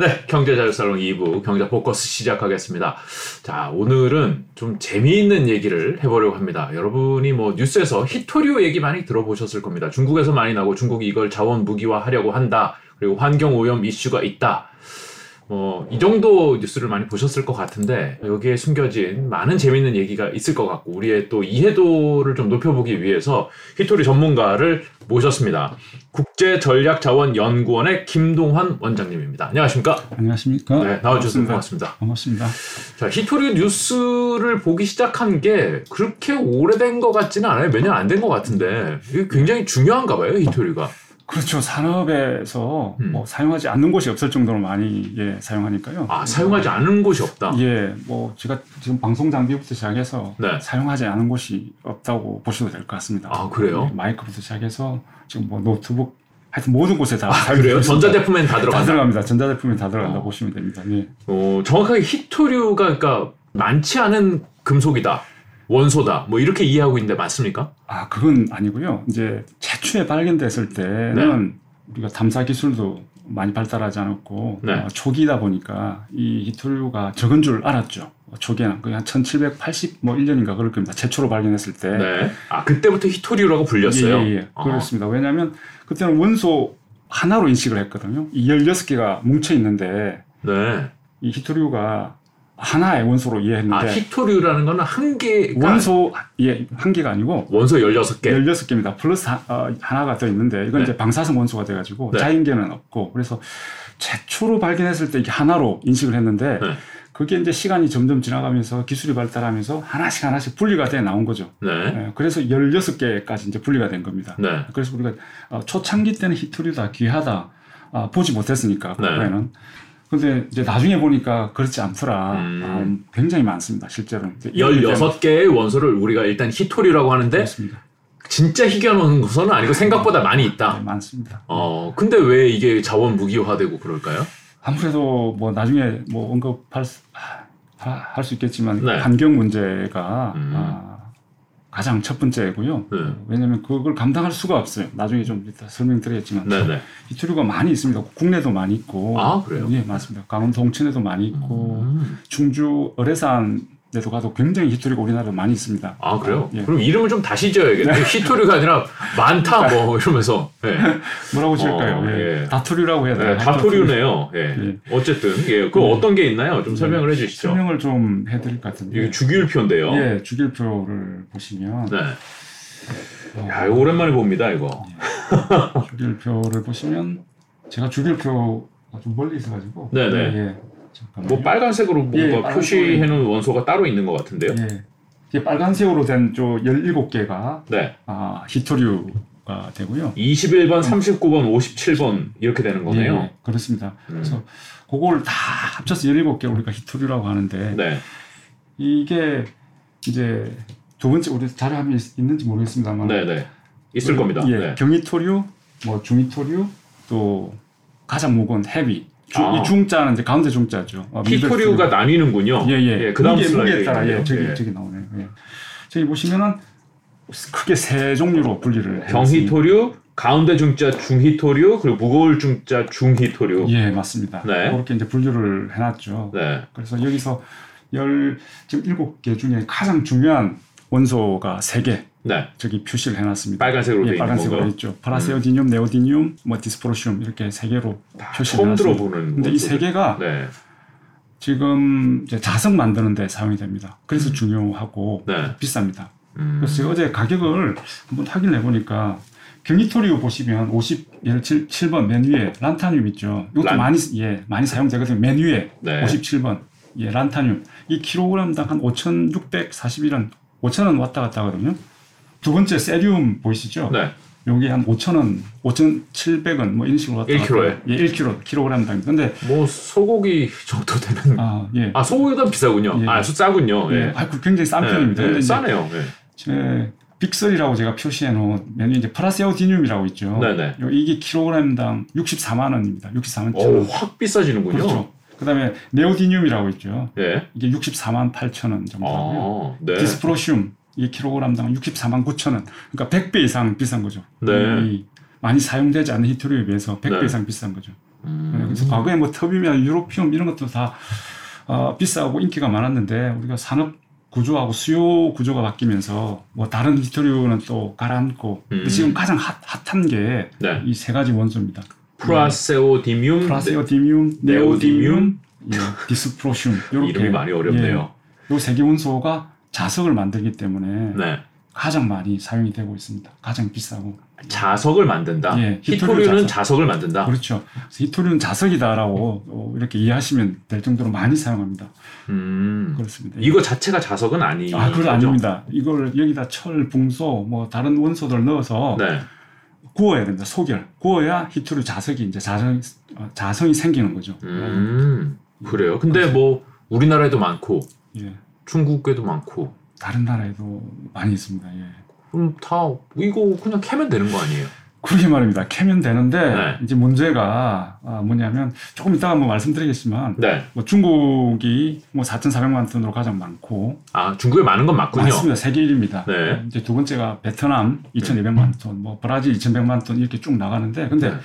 네, 경제자유살롱 2부 경제 포커스 시작하겠습니다. 자, 오늘은 좀 재미있는 얘기를 해보려고 합니다. 여러분이 뭐 뉴스에서 히토리오 얘기 많이 들어보셨을 겁니다. 중국에서 많이 나고 중국이 이걸 자원 무기화 하려고 한다. 그리고 환경 오염 이슈가 있다. 뭐, 이 정도 뉴스를 많이 보셨을 것 같은데, 여기에 숨겨진 많은 재밌는 얘기가 있을 것 같고, 우리의 또 이해도를 좀 높여보기 위해서 히토리 전문가를 모셨습니다. 국제전략자원연구원의 김동환 원장님입니다. 안녕하십니까? 안녕하십니까? 네, 나와주셔서 고맙습니다. 반갑습니다. 자, 히토리 뉴스를 보기 시작한 게 그렇게 오래된 것 같지는 않아요. 몇 년 안 된 것 같은데, 이게 굉장히 중요한가 봐요, 히토리가. 그렇죠. 산업에서 음. 뭐 사용하지 않는 곳이 없을 정도로 많이 예, 사용하니까요. 아, 사용하지 않은 곳이 없다. 예, 뭐 제가 지금 방송 장비부터 시작해서 네. 사용하지 않은 곳이 없다고 보셔도 될 것 같습니다. 아, 그래요? 예, 마이크부터 시작해서 지금 뭐 노트북 하여튼 모든 곳에 다 아, 그래요? 전자제품엔 다다 들어간다. 들어갑니다. 전자제품이 다 들어간다 어. 보시면 됩니다. 예. 어, 정확하게 히토류가 그러니까 많지 않은 금속이다. 원소다. 뭐 이렇게 이해하고 있는데 맞습니까? 아, 그건 아니고요. 이제 최초에 발견됐을 때는 우리가 탐사 기술도 많이 발달하지 않았고 네. 어, 초기다 보니까 이 히토류가 적은 줄 알았죠. 어, 초기에는 거의 한 1780뭐 1년인가 그럴 겁니다. 최초로 발견했을 때. 네. 아, 그때부터 히토류라고 불렸어요. 예, 예, 예. 아. 그렇습니다. 왜냐하면 그때는 원소 하나로 인식을 했거든요. 이 16개가 뭉쳐 있는데 네. 이 히토류가 하나의 원소로 이해했는데 아, 히토류라는 거는 한 개, 원소 예, 한 개가 아니고 원소 16개. 16개입니다. 플러스 하, 어, 하나가 더 있는데 이건 네. 이제 방사성 원소가 돼 가지고 네. 자연계는 없고 그래서 최초로 발견했을 때 이게 하나로 인식을 했는데 네. 그게 이제 시간이 점점 지나가면서 기술이 발달하면서 하나씩 하나씩 분리가 돼 나온 거죠. 네. 예, 그래서 16개까지 이제 분리가 된 겁니다. 네. 그래서 우리가 어, 초창기 때는 히토류다 귀하다 아, 보지 못했으니까 네. 그거에는 근데 이제 나중에 보니까 그렇지 않더라. 음. 아, 굉장히 많습니다. 실제로. 이제 16개의 원소를 우리가 일단 히토류라고 하는데 그렇습니다. 진짜 희귀한 원소는 아니고 생각보다 많이 네, 있다. 많습니다. 어, 근데 왜 이게 자원 무기화되고 그럴까요? 아무래도 뭐 나중에 뭐 언급할 수, 할수 있겠지만 네. 환경 문제가 음. 아, 가장 첫 번째고요. 네. 왜냐하면 그걸 감당할 수가 없어요. 나중에 좀 이따 설명드리겠지만 네네. 이투류가 많이 있습니다. 국내도 많이 있고. 아, 그래요? 예, 맞습니다. 강원도 동천에도 많이 있고 음. 충주 어뢰산 에도 가도 굉장히 히토류가 우리나라에 많이 있습니다. 아, 그래요? 예. 그럼 이름을 좀 다시 지어야겠네. 히토류가 아니라 많다, 뭐, 이러면서. 예. 뭐라고 지을까요? 어, 예. 예. 다투류라고 해야 되나요? 네, 다토류네요. 예. 예. 어쨌든, 예. 그 음. 어떤 게 있나요? 좀 네. 설명을 해 주시죠. 설명을 좀 해드릴 것 같은데. 이게 주기율표인데요. 예, 주길표를 보시면 네. 어, 야, 이거 오랜만에 봅니다, 이거. 주길표를 보시면 제가 주길표가 좀 멀리 있어가지고 네네. 예, 예. 잠깐만요. 뭐 빨간색으로 뭔가 예. 표시해 놓은 원소가 따로 있는 것 같은데요. 예. 이게 빨간색으로 된저 17개가 네. 아, 히토류가 되고요. 21번, 39번, 57번 이렇게 되는 거네요. 예, 그렇습니다. 음. 그래서 그걸 다 합쳐서 17개 우리가 히토류라고 하는데 네. 이게 이제 두 번째 우리 자료함이 있- 있는지 모르겠습니다만 네, 네. 있을 겁니다. 예, 네. 경히토류, 뭐 중히토류, 또 가장 무거운 헤비. 주- 아. 이 중자는 이제 가운데 중자죠. 어, 히토류가 미들 나뉘는군요. 예, 예. 그 다음 무게, 무게 에 따라 예. 저기 예. 저기 나오네요. 예. 저기 보시면은 크게 세 종류로 분리를. 경히토류, 가운데 중자 중히토류, 그리고 무거울 중자 중히토류. 예, 맞습니다. 네. 그렇게 이제 분류를 해놨죠. 네. 그래서 여기서 열 지금 일곱 개 중에 가장 중요한 원소가 세 개. 네. 저기 표시를 해놨습니다. 빨간색으로 돼 예, 빨간색으로? 음. 있죠. 파라세오디늄, 네오디늄, 뭐 디스프로시움 이렇게 세 개로 표시를 해놨습니다. 들어보는. 근데 이 세. 개가 네. 지금 자석 만드는 데 사용이 됩니다. 그래서 중요하고 네. 비쌉니다. 음. 그래서 제가 어제 가격을 한번 확인을 해보니까 경리토리오 보시면 50 예를 7, 7번 맨 위에 란타늄 있죠. 이것도 란- 많이 예 많이 사용되거든요. 맨 위에 네. 57번 예 란타늄 이 킬로그램당 한 5,641원 5,000원 왔다 갔다 하거든요. 두 번째 세륨 보이시죠? 네. 여기 한 5,000원, 5,700원 뭐 이런 식으로 왔다 1kg에? 예, 1kg, 킬로그램당. 근데 뭐 소고기 정도 되는 아, 예. 아, 소고기보다 비싸군요. 예. 아, 싸군요. 예. 예. 아, 그 굉장히 싼 네, 네, 예. 편입니다. 근데 싸네요. 제 빅설이라고 제가 표시해 놓은 메뉴 이제 프라세오디뮴이라고 있죠. 네네. 이게 킬로그램당 64만 원입니다. 64만 원. 확 비싸지는군요. 그렇죠. 그다음에 네오디뮴이라고 있죠. 예. 이게 64만 8천 원 정도고요. 아, 네. 디스프로슘이 kg당 64만 9천 원. 그러니까 100배 이상 비싼 거죠. 네. 많이 사용되지 않는 희토류에 비해서 100배 네. 이상 비싼 거죠. 음. 네, 그래서 과거에 뭐 터븀 유로퓸 이런 것도 다 어, 비싸고 인기가 많았는데 우리가 산업 구조하고 수요 구조가 바뀌면서 뭐 다른 희토류는 또 가라앉고 음. 지금 가장 핫, 핫한 게 이 세 네. 가지 원소입니다. 프라세오디뮴, 프라세오디뮴, 네오디뮴, 네오디뮴 예, 디스프로슘 이렇게 이름이 많이 어렵네요. 예, 이 세 개 원소가 자석을 만들기 때문에 네. 가장 많이 사용이 되고 있습니다. 가장 비싸고. 자석을 만든다. 예, 히토류 히토류는 자석. 자석 을 만든다. 그렇죠. 히토류는 자석이다라고 어, 이렇게 이해하시면 될 정도로 많이 사용합니다. 음. 그렇습니다. 이거 자체가 자석은 아니. 아, 그건 아닙니다. 이걸 여기다 철, 붕소, 뭐 다른 원소들 넣어서 네. 구워야 됩니다. 소결. 구워야 히토류 자석이 이제 자성, 어, 자성이 생기는 거죠. 음. 그래요. 근데 뭐 우리나라에도 많고 예. 중국에도 많고 다른 나라에도 많이 있습니다. 예. 그럼 다 이거 그냥 캐면 되는 거 아니에요? 그러게 말입니다. 캐면 되는데 네. 이제 문제가 아, 뭐냐면 조금 이따가 한번 말씀드리겠지만 네. 뭐 중국이 뭐 4,400만 톤으로 가장 많고 아 중국에 많은 건 맞군요. 많습니다. 세계 1위입니다. 네. 이제 두 번째가 베트남 2,200만 톤, 뭐 브라질 2,100만 톤 이렇게 쭉 나가는데 근데 네.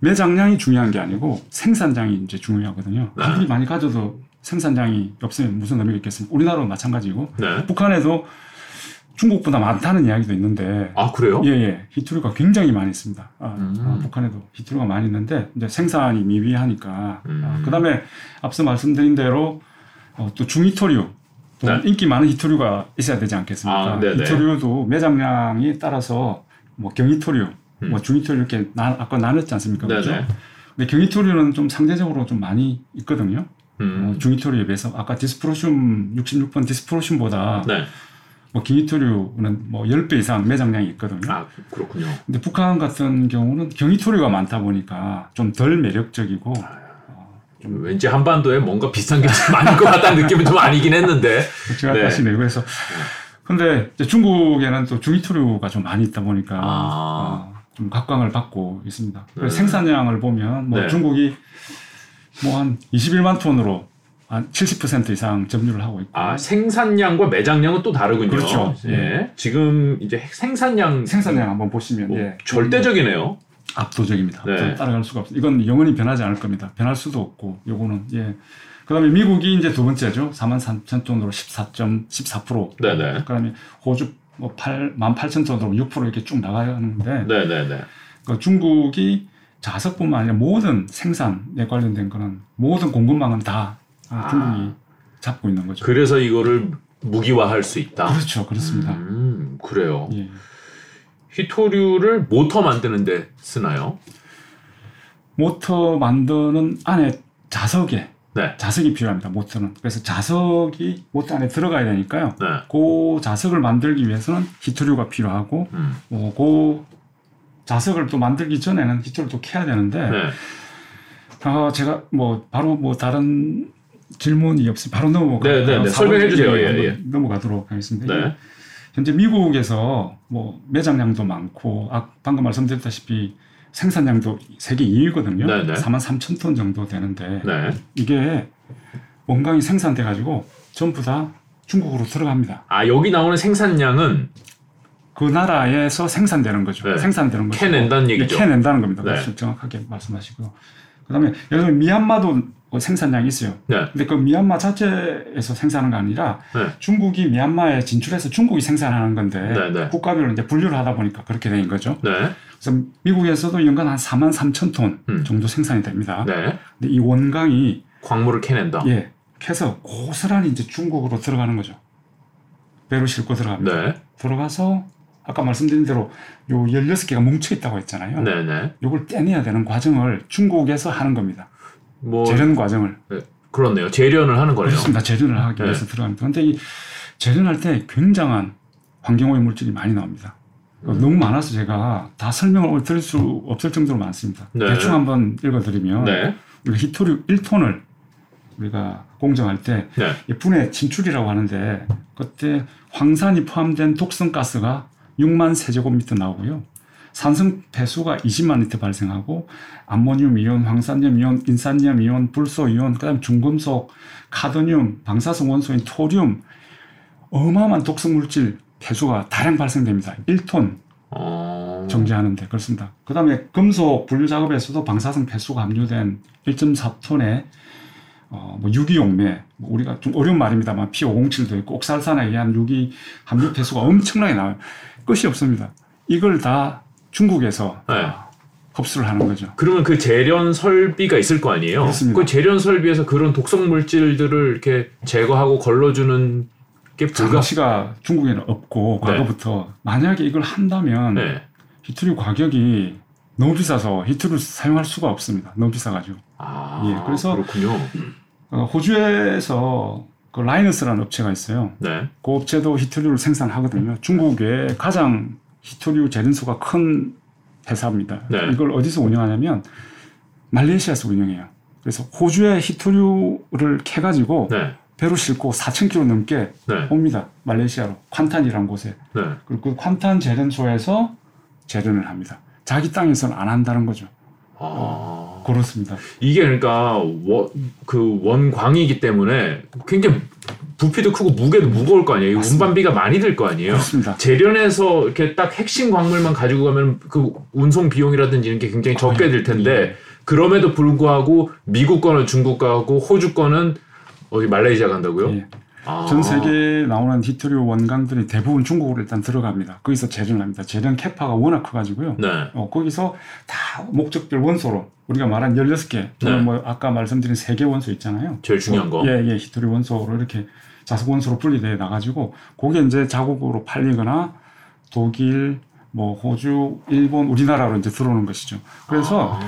매장량이 중요한 게 아니고 생산량이 이제 중요하거든요. 네. 아무리 많이 가져도 생산량이 없으면 무슨 의미가 있겠습니까? 우리나라도 마찬가지고 네. 북한에도 중국보다 많다는 이야기도 있는데 아 그래요? 예, 예. 히토류가 굉장히 많이 있습니다. 아, 음. 아, 북한에도 히토류가 많이 있는데 이제 생산이 미비하니까 음. 아, 그다음에 앞서 말씀드린 대로 어, 또 중히토류 또 네. 인기 많은 히토류가 있어야 되지 않겠습니까? 아, 네네. 히토류도 매장량이 따라서 뭐 경히토류, 음. 뭐 중히토류 이렇게 나, 아까 나눴지 않습니까? 그렇죠? 네네. 근데 경히토류는 좀 상대적으로 좀 많이 있거든요. 음. 어, 중히토류에 비해서 아까 디스프로슘 66번 디스프로슘보다 네. 뭐 경히토류는 뭐 10배 이상 매장량이 있거든요. 아 그렇군요. 근데 북한 같은 경우는 경히토류가 많다 보니까 좀 덜 매력적이고 좀 왠지 한반도에 뭔가 비싼 게 좀 많을 것 같다는 느낌은 좀 아니긴 했는데. 제가 네. 다시 내고 해서 근데 이제 중국에는 또 중히토류가 좀 많이 있다 보니까 아. 어, 좀 각광을 받고 있습니다. 네. 생산량을 보면 뭐 네. 중국이 뭐 한 21만 톤으로 한 70% 이상 점유를 하고 있고 아 생산량과 매장량은 또 다르군요. 그렇죠. 예. 지금 이제 생산량 생산량 한번 보시면 뭐 예, 절대적이네요. 압도적입니다. 네. 좀 따라갈 수가 없어요. 이건 영원히 변하지 않을 겁니다. 변할 수도 없고, 요거는, 예. 그 다음에 미국이 이제 두 번째죠. 4만 3천 톤으로 14.14%. 네네. 그 다음에 호주 뭐 8, 1만 8천 톤으로 6% 이렇게 쭉 나가는데, 네네네. 그 중국이 자석뿐만 아니라 모든 생산에 관련된 거는 모든 공급망은 다 아. 중국이 잡고 있는 거죠. 그래서 이거를 무기화할 수 있다. 그렇죠. 그렇습니다. 음, 그래요. 예. 히토류를 모터 만드는데 쓰나요? 모터 만드는 안에 자석에 네. 자석이 필요합니다. 모터는. 그래서 자석이 모터 안에 들어가야 되니까요. 네. 그 자석을 만들기 위해서는 히토류가 필요하고, 음. 어, 그 자석을 또 만들기 전에는 히토류를 또 캐야 되는데, 네. 아, 제가 뭐 바로 뭐 다른 질문이 없이 바로 넘어가. 네, 네, 네. 설명해 주세요. 예, 예. 넘어가도록 하겠습니다. 네. 현재 미국에서 뭐 매장량도 많고, 아, 방금 말씀드렸다시피 생산량도 세계 2위거든요. 네, 네. 4만 3천 톤 정도 되는데, 네. 이게 원강이 생산돼 가지고 전부 다 중국으로 들어갑니다. 아 여기 나오는 생산량은 그 나라에서 생산되는 거죠. 네. 생산되는 거죠. 캐낸다는 얘기죠. 캐낸다는 겁니다. 네. 정확하게 말씀하시고요. 그다음에 예를 들면 미얀마도 뭐 생산량이 있어요. 네. 근데 그 미얀마 자체에서 생산하는 게 아니라 네. 중국이 미얀마에 진출해서 중국이 생산하는 건데 네, 네. 국가별로 이제 분류를 하다 보니까 그렇게 된 거죠. 네. 그래서 미국에서도 연간 한 4만 3천 톤 음. 정도 생산이 됩니다. 네. 근데 이 원강이 광물을 캐낸다. 예, 캐서 고스란히 이제 중국으로 들어가는 거죠. 배로 싣고 들어갑니다. 네. 들어가서 아까 말씀드린 대로 요 16개가 뭉쳐 있다고 했잖아요. 네. 네. 요걸 떼내야 되는 과정을 중국에서 하는 겁니다. 뭐 재련 과정을. 그렇네요. 재련을 하는 거네요. 그렇습니다. 재련을 하기 네. 위해서 들어갑니다. 근데 이 재련할 때 굉장한 환경오염 물질이 많이 나옵니다. 음. 너무 많아서 제가 다 설명을 드릴 수 없을 정도로 많습니다. 네. 대충 한번 읽어드리면 네. 우리가 히토류 1톤을 우리가 공정할 때 네. 이 분해 침출이라고 하는데 그때 황산이 포함된 독성 가스가 6만 세제곱미터 나오고요. 산성 폐수가 20만 리터 발생하고 암모늄 이온, 황산염 이온, 인산염 이온, 불소 이온, 그다음 중금속, 카드뮴, 방사성 원소인 토륨 어마어마한 독성 물질 폐수가 다량 발생됩니다. 1톤 어. 정제하는데 그렇습니다. 그다음에 금속 분류 작업에서도 방사성 폐수가 함유된 1.4톤의 어, 뭐 유기용매, 뭐 우리가 좀 어려운 말입니다만 P507도 있고 옥살산에 의한 유기 함유 폐수가 엄청나게 나와요. 끝이 없습니다. 이걸 다 중국에서 네. 아, 흡수를 하는 거죠. 그러면 그 재련 설비가 있을 거 아니에요? 그렇습니다. 그 재련 설비에서 그런 독성 물질들을 이렇게 제거하고 걸러주는 게 불가. 장치가 중국에는 없고 네. 과거부터 만약에 이걸 한다면 네. 히트류 가격이 너무 비싸서 히트류 사용할 수가 없습니다. 너무 비싸가지고. 아, 예, 그래서- 그렇군요. 어, 호주에서 그 라이너스라는 업체가 있어요. 네. 그 업체도 히토류를 생산하거든요. 중국의 가장 히토류 재련소가 큰 회사입니다. 네. 이걸 어디서 운영하냐면 말레이시아에서 운영해요. 그래서 호주에 히토류를 캐가지고 네. 배로 싣고 4,000km 넘게 네. 옵니다. 말레이시아로 콴탄이라는 곳에. 네. 그리고 그 콴탄 재련소에서 재련을 합니다. 자기 땅에서는 안 한다는 거죠. 아. 그렇습니다. 이게 그러니까 원, 그 원광이기 때문에 굉장히 부피도 크고 무게도 무거울 거 아니에요. 맞습니다. 운반비가 많이 들 거 아니에요. 그렇습니다. 재련해서 이렇게 딱 핵심 광물만 가지고 가면 그 운송 비용이라든지 이런 게 굉장히 적게 들 텐데 그럼에도 불구하고 미국 거는 중국 거하고 호주 거는 어디 말레이시아 간다고요? 예. 아. 전 세계에 나오는 히토류 원강들이 대부분 중국으로 일단 들어갑니다. 거기서 재련을 합니다. 재련 캐파가 워낙 커가지고요. 네. 어, 거기서 다 목적별 원소로 우리가 말한 16개 또는 네. 뭐 아까 말씀드린 3개 원소 있잖아요. 제일 중요한 거. 예, 예, 히토류 원소로 이렇게 자석 원소로 분리돼 나가지고 그게 이제 자국으로 팔리거나 독일, 뭐 호주, 일본, 우리나라로 이제 들어오는 것이죠. 그래서 아.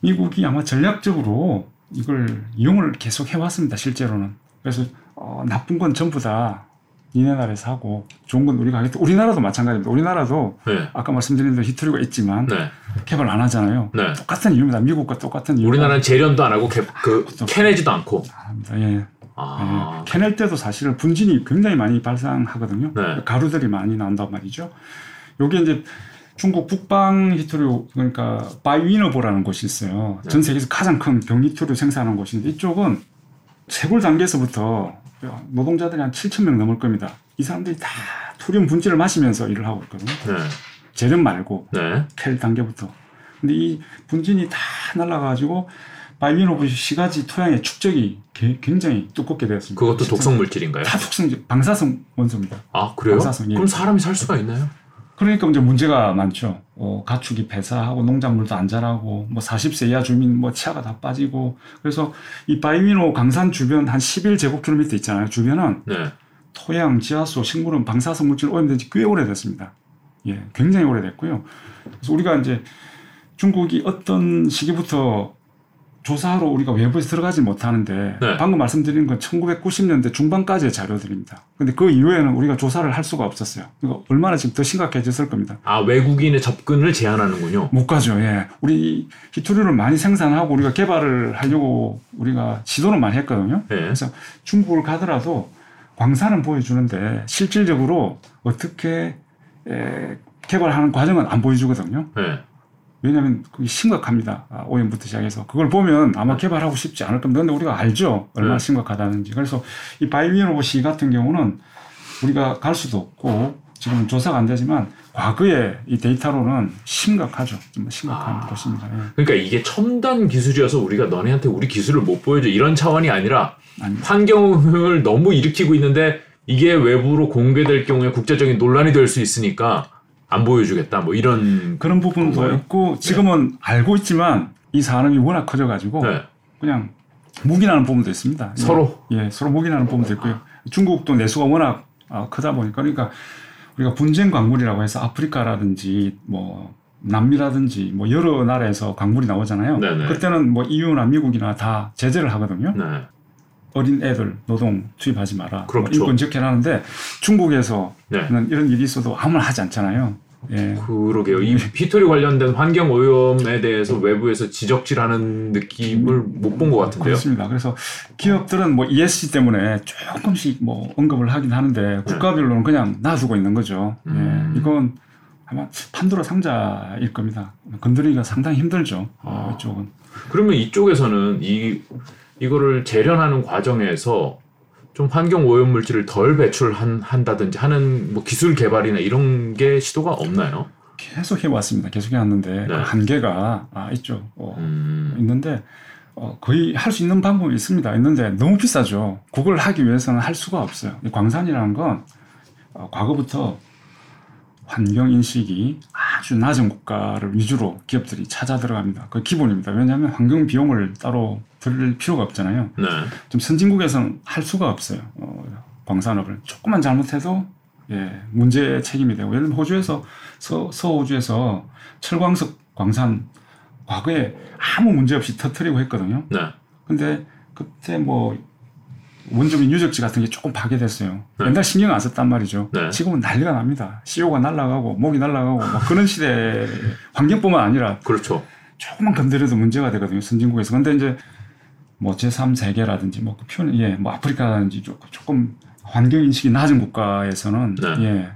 미국이 아마 전략적으로 이걸 이용을 계속 해왔습니다. 실제로는. 그래서 어, 나쁜 건 전부 다 니네 나라에서 하고 좋은 건 우리가 하겠다. 우리나라도 마찬가지입니다. 우리나라도 네. 아까 말씀드린 대로 히토류가 있지만 네. 개발 안 하잖아요. 네. 똑같은 이유입니다. 미국과 똑같은 이유. 우리나라는 재련도 안 하고 개, 그 그렇죠. 캐내지도 않고. 안 합니다. 예. 아. 예. 캐낼 때도 사실 분진이 굉장히 많이 발생하거든요. 네. 가루들이 많이 나온단 말이죠. 요게 이제 중국 북방 히토류 그러니까 바이위너보라는 곳이 있어요. 네. 전 세계에서 가장 큰 병히토류 생산하는 곳인데 이쪽은 채굴 단계에서부터 노동자들이 한 7천 명 넘을 겁니다. 이 사람들이 다 토륨 분진을 마시면서 일을 하고 있거든요. 네. 제련 말고 네. 캘 단계부터. 근데 이 분진이 다 날아가가지고 바이윈어보 시가지 토양에 축적이 게- 굉장히 두껍게 되었습니다. 그것도 독성 물질인가요? 다 독성 방사성 원소입니다. 아 그래요? 방사성, 예. 그럼 사람이 살 수가 있나요? 그러니까 이제 문제가 많죠. 어, 가축이 폐사하고 농작물도 안 자라고 뭐 40세 이하 주민 뭐 치아가 다 빠지고 그래서 이 바이윈어보 광산 주변 한 11제곱킬로미터 있잖아요. 주변은 네. 토양, 지하수, 식물은 방사성 물질 오염된 지 꽤 오래됐습니다. 예, 굉장히 오래됐고요. 그래서 우리가 이제 중국이 어떤 시기부터 조사하러 우리가 외부에서 들어가지 못하는데 네. 방금 말씀드린 건 1990년대 중반까지의 자료들입니다. 근데 그 이후에는 우리가 조사를 할 수가 없었어요. 이거 얼마나 지금 더 심각해졌을 겁니다. 아 외국인의 접근을 제한하는군요. 못 가죠. 예. 우리 히토류를 많이 생산하고 우리가 개발을 하려고 우리가 시도는 많이 했거든요. 네. 그래서 중국을 가더라도 광산은 보여주는데 실질적으로 어떻게 에, 개발하는 과정은 안 보여주거든요. 네. 왜냐하면 그게 심각합니다. 아, 오염부터 시작해서 그걸 보면 아마 개발하고 싶지 않을 겁니다. 근데 우리가 알죠 얼마나 네. 심각하다는지. 그래서 이 바이미노보 시 같은 경우는 우리가 갈 수도 없고 지금 조사가 안 되지만 과거의 이 데이터로는 심각하죠. 좀 심각한 아. 곳입니다. 예. 그러니까 이게 첨단 기술이어서 우리가 너네한테 우리 기술을 못 보여줘 이런 차원이 아니라 아닙니다. 환경을 너무 일으키고 있는데 이게 외부로 공개될 경우에 국제적인 논란이 될 수 있으니까 안 보여주겠다 뭐 이런 그런 부분도 그런가요? 있고 지금은 알고 있지만 이 산업이 워낙 커져가지고 네. 그냥 묵인하는 부분도 있습니다. 예. 서로 예, 서로 묵인하는 부분도 있고요. 중국도 내수가 워낙 아, 크다 보니까 그러니까 우리가 분쟁 광물이라고 해서 아프리카라든지 뭐 남미라든지 뭐 여러 나라에서 광물이 나오잖아요. 네네. 그때는 뭐 EU나 미국이나 다 제재를 하거든요. 네. 어린 애들 노동 투입하지 마라. 뭐 그렇죠. 인권 적해라는데 중국에서는 네. 이런 일이 있어도 아무나 하지 않잖아요. 예. 그러게요. 이 히토리 관련된 환경 오염에 대해서 외부에서 지적질하는 느낌을 못 본 것 같은데요. 그렇습니다. 그래서 기업들은 뭐 ESG 때문에 조금씩 뭐 언급을 하긴 하는데 국가별로는 그냥 놔두고 있는 거죠. 네. 음. 예, 이건 아마 판도라 상자일 겁니다. 건드리기가 상당히 힘들죠. 어, 아. 이쪽은. 그러면 이쪽에서는 이 이거를 재련하는 과정에서 좀 환경 오염 물질을 덜 배출한다든지 하는 뭐 기술 개발이나 이런 게 시도가 없나요? 계속 해왔습니다. 계속 해왔는데 네. 그 한계가 아, 있죠. 어, 음. 있는데 어, 거의 할 수 있는 방법이 있습니다. 있는데 너무 비싸죠. 그걸 하기 위해서는 할 수가 없어요. 이 광산이라는 건 어, 과거부터 환경 인식이 아주 낮은 국가를 위주로 기업들이 찾아 들어갑니다. 그 기본입니다. 왜냐하면 환경 비용을 따로 들일 필요가 없잖아요. 네. 좀 선진국에서는 할 수가 없어요. 어, 광산업을 조금만 잘못해도 예, 문제 책임이 되고 예를 들면 호주에서 서, 서호주에서 철광석 광산 과거에 아무 문제 없이 터트리고 했거든요. 네. 근데 그때 뭐 원주민 유적지 같은 게 조금 파괴됐어요. 네. 옛날 신경 안 썼단 말이죠. 네. 지금은 난리가 납니다. CEO가 날아가고 목이 날아가고 뭐 그런 시대 환경뿐만 아니라 그렇죠. 조금만 건드려도 문제가 되거든요. 선진국에서. 근데 이제 뭐 제3 세계라든지 뭐 그 표현, 예, 뭐 아프리카라든지 조금, 조금 환경 인식이 낮은 국가에서는 네. 예,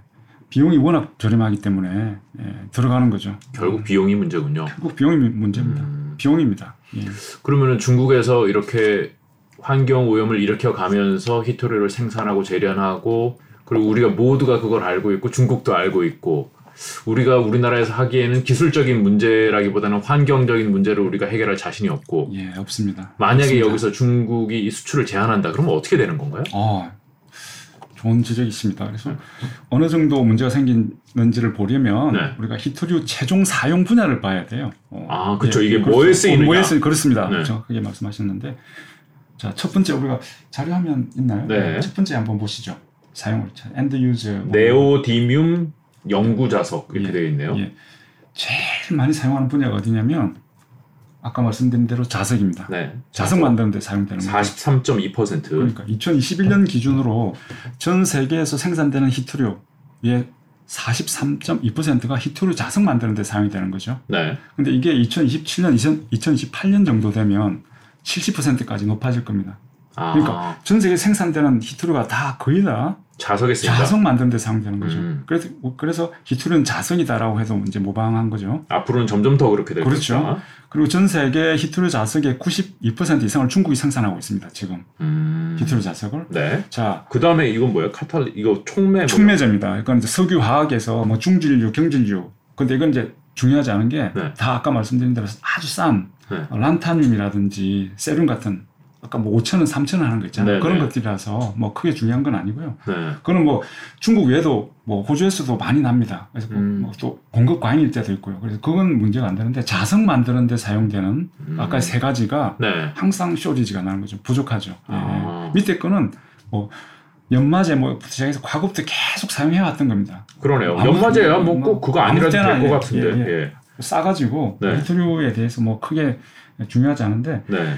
비용이 워낙 저렴하기 때문에 예, 들어가는 거죠. 결국 비용이 문제군요. 결국 비용이 문제입니다. 음. 비용입니다. 예. 그러면은 중국에서 이렇게 환경 오염을 일으켜 가면서 히토리를 생산하고 재련하고 그리고 우리가 모두가 그걸 알고 있고 중국도 알고 있고 우리가 우리나라에서 하기에는 기술적인 문제라기보다는 환경적인 문제를 우리가 해결할 자신이 없고 예, 없습니다. 만약에 없습니다. 여기서 중국이 이 수출을 제한한다 그러면 어떻게 되는 건가요? 어, 좋은 지적이 있습니다. 그래서 어느 정도 문제가 생기는지를 보려면 네. 우리가 히토류 최종 사용 분야를 봐야 돼요. 어, 아, 그쵸. 예, 이게 그렇죠. 뭐에 쓰이느냐. 어, 뭐에 쓰 그렇습니다. 네. 정확하게 말씀하셨는데 자, 첫 번째 우리가 자료화면 있나요? 네. 첫 번째 한번 보시죠. 사용을 end user 네오디뮴 영구 자석 이렇게 예, 되어 있네요. 예. 제일 많이 사용하는 분야가 어디냐면 아까 말씀드린 대로 자석입니다. 네. 자석 만드는 데 사용되는 거죠. 43.2%. 그러니까 2021년 기준으로 전 세계에서 생산되는 희토류의 43.2%가 희토류 자석 만드는 데 사용이 되는 거죠. 네. 근데 이게 2027년, 2028년 정도 되면 70%까지 높아질 겁니다. 아, 그러니까 전 세계 생산되는 히토류가 다 거의 다 자석에 쓰인다. 자석 만드는 데 사용되는 거죠. 음. 그래서, 그래서 히토류는 자석이다라고 해도 이제 모방한 거죠. 앞으로는 점점 더 그렇게 될 그렇죠. 것이다. 그리고 전 세계 히토류 자석의 92% 이상을 중국이 생산하고 있습니다. 지금 음. 히토류 자석을. 네. 자, 그 다음에 이건 뭐예요? 카탈 이거 총매. 뭐예요? 촉매제입니다. 이건 이제 석유 화학에서 뭐 중질류, 경질류. 근데 이건 이제 중요하지 않은 게다 네. 아까 말씀드린 대로 아주 싼 네. 어, 란타늄이라든지 세륨 같은 아까 뭐 5천 원, 3천 원 하는 거 있잖아요. 네, 그런 네. 것들이라서 뭐 크게 중요한 건 아니고요. 네. 그거는 뭐 중국 외에도 뭐 호주에서도 많이 납니다. 그래서 뭐 음. 뭐또 공급 과잉일 때도 있고요. 그래서 그건 문제가 안 되는데 자석 만드는 데 사용되는 음. 아까 세 가지가 네. 항상 쇼리지가 나는 거죠. 부족하죠. 예. 아. 밑에 거는 뭐 연마제 뭐부터 시작해서 과거부터 계속 사용해 왔던 겁니다. 그러네요. 연마제야 뭐뭐꼭 그거 아니라도 될것 예, 같은데. 예, 예. 싸가지고 네. 히토류에 대해서 뭐 크게 중요하지 않은데 네.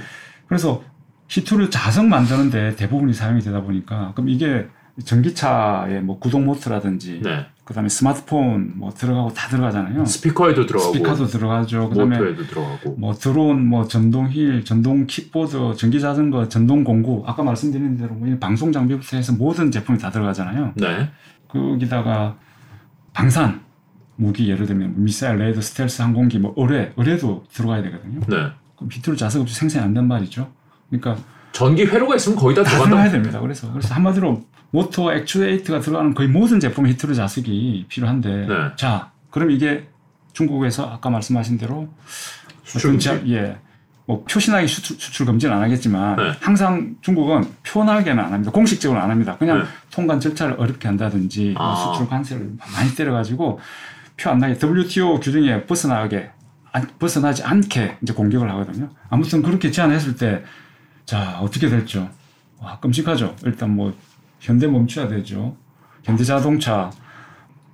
그래서 희토류 자석 만드는데 대부분이 사용이 되다 보니까 그럼 이게 전기차의 뭐 구동 모터라든지 네. 그다음에 스마트폰 뭐 들어가고 다 들어가잖아요. 스피커에도 들어가고 스피커도 들어가죠. 그다음에 모터에도 들어가고. 뭐 드론, 뭐 전동 휠, 전동 킥보드, 전기 자전거, 전동 공구 아까 말씀드린 대로 뭐 방송 장비부터 해서 모든 제품이 다 들어가잖아요. 네. 거기다가 방산 무기 예를 들면 미사일, 레이더, 스텔스 항공기, 뭐 어뢰, 어뢰도 들어가야 되거든요. 네. 그럼 희토류 자석 없이 생산이 안 된단 말이죠. 그러니까 전기 회로가 있으면 거의 다 다 들어간다. 들어가야 됩니다. 그래서 그래서 한마디로 모터 액추에이터가 들어가는 거의 모든 제품에 희토류 자석이 필요한데 네. 자 그럼 이게 중국에서 아까 말씀하신 대로 수출 금지. 제- 예. 뭐 표시나게 수출, 수출 금지는 안 하겠지만 네. 항상 중국은 표나게는 안 합니다. 공식적으로 안 합니다. 그냥 네. 통관 절차를 어렵게 한다든지 뭐 아. 수출 관세를 많이 때려가지고 표 안 나게 WTO 규정에 벗어나게 안- 벗어나지 않게 이제 공격을 하거든요. 아무튼 그렇게 제안했을 때 자 어떻게 될죠? 와 끔찍하죠. 일단 뭐 현대 멈춰야 되죠. 현대 자동차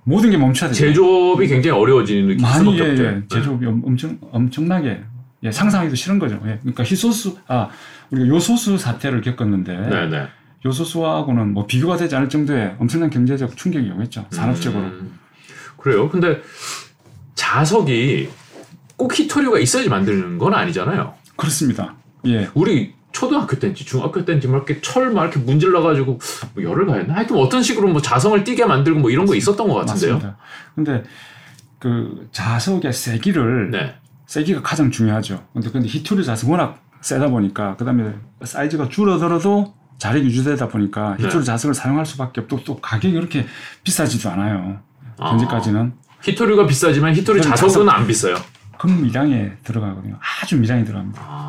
모든 게 멈춰야 되죠. 제조업이 굉장히 어려워지는 느낌 많이 예. 예. 제조업이 엄- 엄청 엄청나게 예, 상상하기도 싫은 거죠. 예. 그러니까 희소수 아 우리가 요소수 사태를 겪었는데 네, 네. 요소수하고는 뭐 비교가 되지 않을 정도의 엄청난 경제적 충격이 오겠죠. 산업적으로. 음, 그래요. 근데 자석이 꼭 히토류가 있어야지 만드는 건 아니잖아요. 그렇습니다. 예. 우리 초등학교 때인지 중학교 때인지 막 이렇게 철 막 이렇게 문질러 가지고 뭐 열을 가했나? 하여튼 어떤 식으로 뭐 자성을 띠게 만들고 뭐 이런 거 있었던 것 같은데요. 맞습니다. 근데 그 자석의 세기를 네. 세기가 가장 중요하죠. 근데 근데 히토류 자석 워낙 세다 보니까 그다음에 사이즈가 줄어들어도 자력이 유지되다 보니까 네. 히토류 자석을 사용할 수밖에 없고 또 가격이 그렇게 비싸지도 않아요. 아. 현재까지는 히토류가 비싸지만 히토류 자석은 안 비싸요. 극미량에 들어가거든요. 아주 미량이 들어갑니다. 아,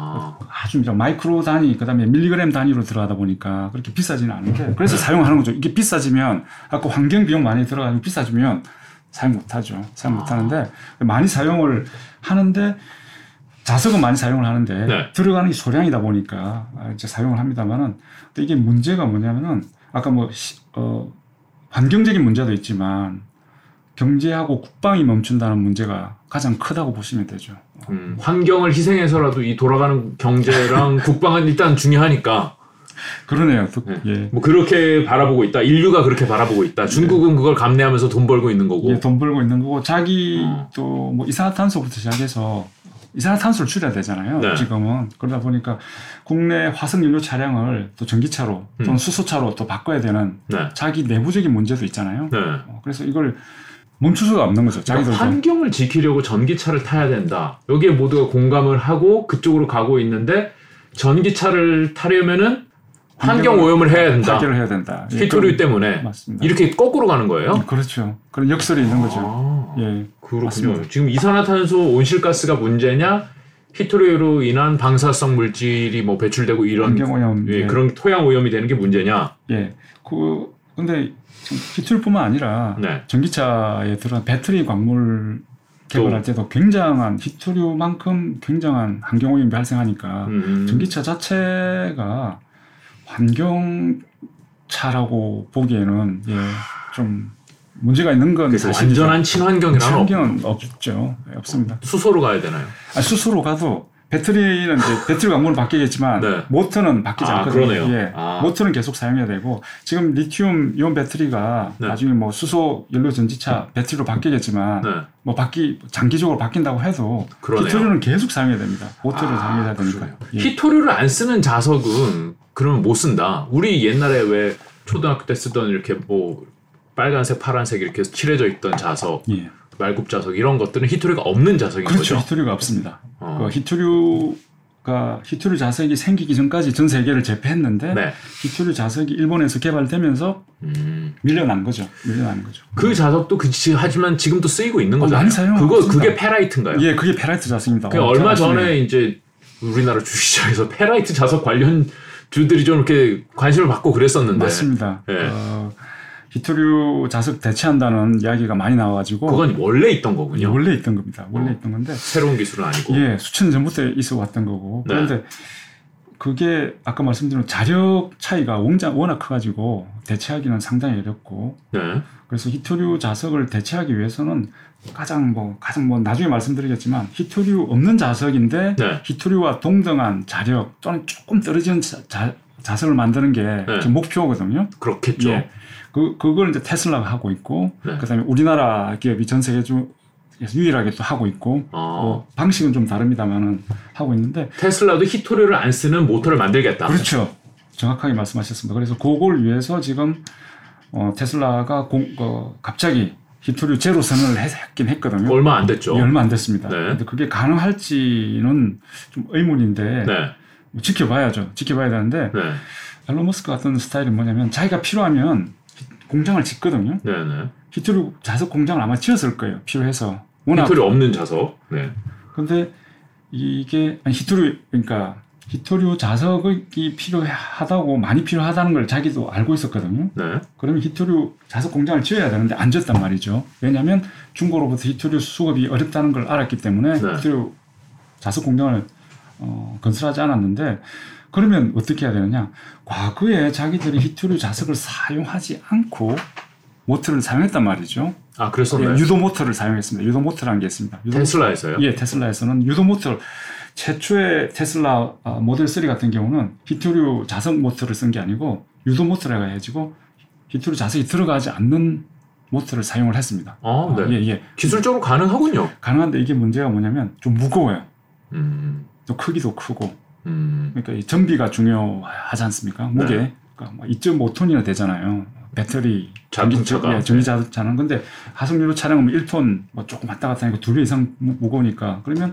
아주 미량, 마이크로 단위, 그 다음에 밀리그램 단위로 들어가다 보니까 그렇게 비싸지는 않은데, 그래서 네. 사용하는 거죠. 이게 비싸지면, 아까 환경 비용 많이 들어가지고 비싸지면 사용 못 하죠. 사용 못 아. 하는데, 많이 사용을 하는데, 자석은 많이 사용을 하는데, 네. 들어가는 게 소량이다 보니까 아, 이제 사용을 합니다만은, 또 이게 문제가 뭐냐면은, 아까 뭐, 시- 어, 환경적인 문제도 있지만, 경제하고 국방이 멈춘다는 문제가 가장 크다고 보시면 되죠. 음, 환경을 희생해서라도 이 돌아가는 경제랑 국방은 일단 중요하니까 그러네요. 또, 네. 예. 뭐 그렇게 바라보고 있다. 인류가 그렇게 바라보고 있다. 중국은 그걸 감내하면서 돈 벌고 있는 거고. 예, 돈 벌고 있는 거고 자기 어. 또뭐 이산화탄소부터 시작해서 이산화탄소를 줄여야 되잖아요. 네. 지금은 그러다 보니까 국내 화석 연료 차량을 또 전기차로 또는 음. 수소차로 또 바꿔야 되는 네. 자기 내부적인 문제도 있잖아요. 네. 어, 그래서 이걸 멈출 수가 없는 거죠. 그러니까 환경을 지키려고 전기차를 타야 된다. 여기에 모두가 공감을 하고 그쪽으로 가고 있는데 전기차를 타려면은 환경 오염을 해야 된다. 타결을 해야 된다. 예, 히토류 그럼- 때문에 맞습니다. 이렇게 거꾸로 가는 거예요. 예, 그렇죠. 그런 역설이 있는 거죠. 아, 예. 그렇군요. 맞습니다. 지금 이산화탄소 온실가스가 문제냐? 히토류로 인한 방사성 물질이 뭐 배출되고 이런 환경 오염. 예, 예. 그런 토양 오염이 되는 게 문제냐? 예. 그 근데 히토류뿐만 아니라 네. 전기차에 들어간 배터리 광물 개발할 때도 굉장한 히토류만큼 굉장한 환경 오염이 발생하니까 음, 전기차 자체가 환경차라고 보기에는 예, 좀 문제가 있는 건. 완전한 친환경이라는 없- 친환경은 없죠. 예, 없습니다. 수소로 가야 되나요? 아, 스스로 가도 배터리는 이제 배터리 광물은 바뀌겠지만 네. 모터는 바뀌지 아, 않거든요. 그러네요. 예. 아. 모터는 계속 사용해야 되고 지금 리튬 이온 배터리가 네. 나중에 뭐 수소 연료 전지차 배터리로 바뀌겠지만 네. 뭐 바뀌 장기적으로 바뀐다고 해도 그러네요. 히토류는 계속 사용해야 됩니다. 모터를 아, 사용해야 되니까. 예. 히토류를 안 쓰는 자석은 그러면 못 쓴다. 우리 옛날에 왜 초등학교 때 쓰던 이렇게 뭐 빨간색, 파란색 이렇게 칠해져 있던 자석, 예. 말굽 자석 이런 것들은 히토류가 없는 자석인 그렇죠. 거죠. 히토류가 없습니다. 어. 그 히토류가 히토류 자석이 생기기 전까지 전 세계를 제패했는데 네. 히토류 자석이 일본에서 개발되면서 음. 밀려난 거죠. 밀려난 거죠. 그 자석도 그 지- 하지만 지금도 쓰이고 있는 어, 거잖아요. 많이 사용하고 그거 있습니다. 그게 페라이트인가요? 예, 그게 페라이트 자석입니다. 그 어, 얼마. 전에 이제 우리나라 주식시장에서 페라이트 자석 관련 주들이 좀 이렇게 관심을 받고 그랬었는데 맞습니다. 예. 어, 희토류 자석 대체한다는 이야기가 많이 나와가지고 그건 원래 있던 거군요. 원래 있던 겁니다. 원래 어. 있던 건데 새로운 기술은 아니고. 예, 수천 년 전부터 있어 왔던 거고 네. 그런데 그게 아까 말씀드린 자력 차이가 워낙, 워낙 커가지고 대체하기는 상당히 어렵고 네. 그래서 희토류 자석을 대체하기 위해서는 가장 뭐 가장 뭐 나중에 말씀드리겠지만 히토류 없는 자석인데 네. 히토류와 동등한 자력 또는 조금 떨어지는 자, 자, 자석을 만드는 게 네. 목표거든요. 그렇겠죠. 예. 그 그걸 이제 테슬라가 하고 있고 네. 그다음에 우리나라 기업이 전 세계 중 유일하게 또 하고 있고 어. 어, 방식은 좀 다릅니다만은 하고 있는데 테슬라도 히토류를 안 쓰는 모터를 만들겠다. 그렇죠. 정확하게 말씀하셨습니다. 그래서 그걸 위해서 지금 어, 테슬라가 공, 어, 갑자기 히토류 제로 선언을 했- 했긴 했거든요. 얼마 안 됐죠. 이 얼마 안 됐습니다. 네. 근데 그게 가능할지는 좀 의문인데 네. 뭐 지켜봐야죠. 지켜봐야 되는데 네. 앨런 머스크 같은 스타일이 뭐냐면 자기가 필요하면 공장을 짓거든요. 네. 네. 히토류 자석 공장을 아마 지었을 거예요. 필요해서. 워낙 히토류 없는 자석. 네. 근데 이게 아니, 히토류 그러니까 히토류 자석이 필요하다고 많이 필요하다는 걸 자기도 알고 있었거든요. 네. 그러면 히토류 자석 공장을 지어야 되는데 안 지었단 말이죠. 왜냐하면 중국으로부터 희토류 수급이 어렵다는 걸 알았기 때문에 네. 희토류 자석 공장을 어, 건설하지 않았는데 그러면 어떻게 해야 되느냐? 과거에 자기들이 희토류 자석을 사용하지 않고 모터를 사용했단 말이죠. 아, 그랬었나요? 예, 유도 모터를 사용했습니다. 유도 모터라는 게 있습니다. 테슬라에서요? 예, 테슬라에서는 유도 모터 최초의 테슬라 아, 모델 3 같은 경우는 희토류 자석 모터를 쓴 게 아니고 유도 모터라고 해가지고 히토류 자석이 들어가지 않는 모터를 사용을 했습니다. 아, 네. 아, 예, 예. 기술적으로 가능하군요. 가능한데 이게 문제가 뭐냐면 좀 무거워요. 음. 또 크기도 크고. 음. 그러니까 이 전비가 중요하지 않습니까? 무게. 네. 그러니까 2.5톤이나 되잖아요. 배터리 자동차가. 예, 전기 자동차는 근데 하석연료 차량은 뭐 1톤 뭐 조금 왔다 갔다 하니까 두 배 이상 무- 무거우니까 그러면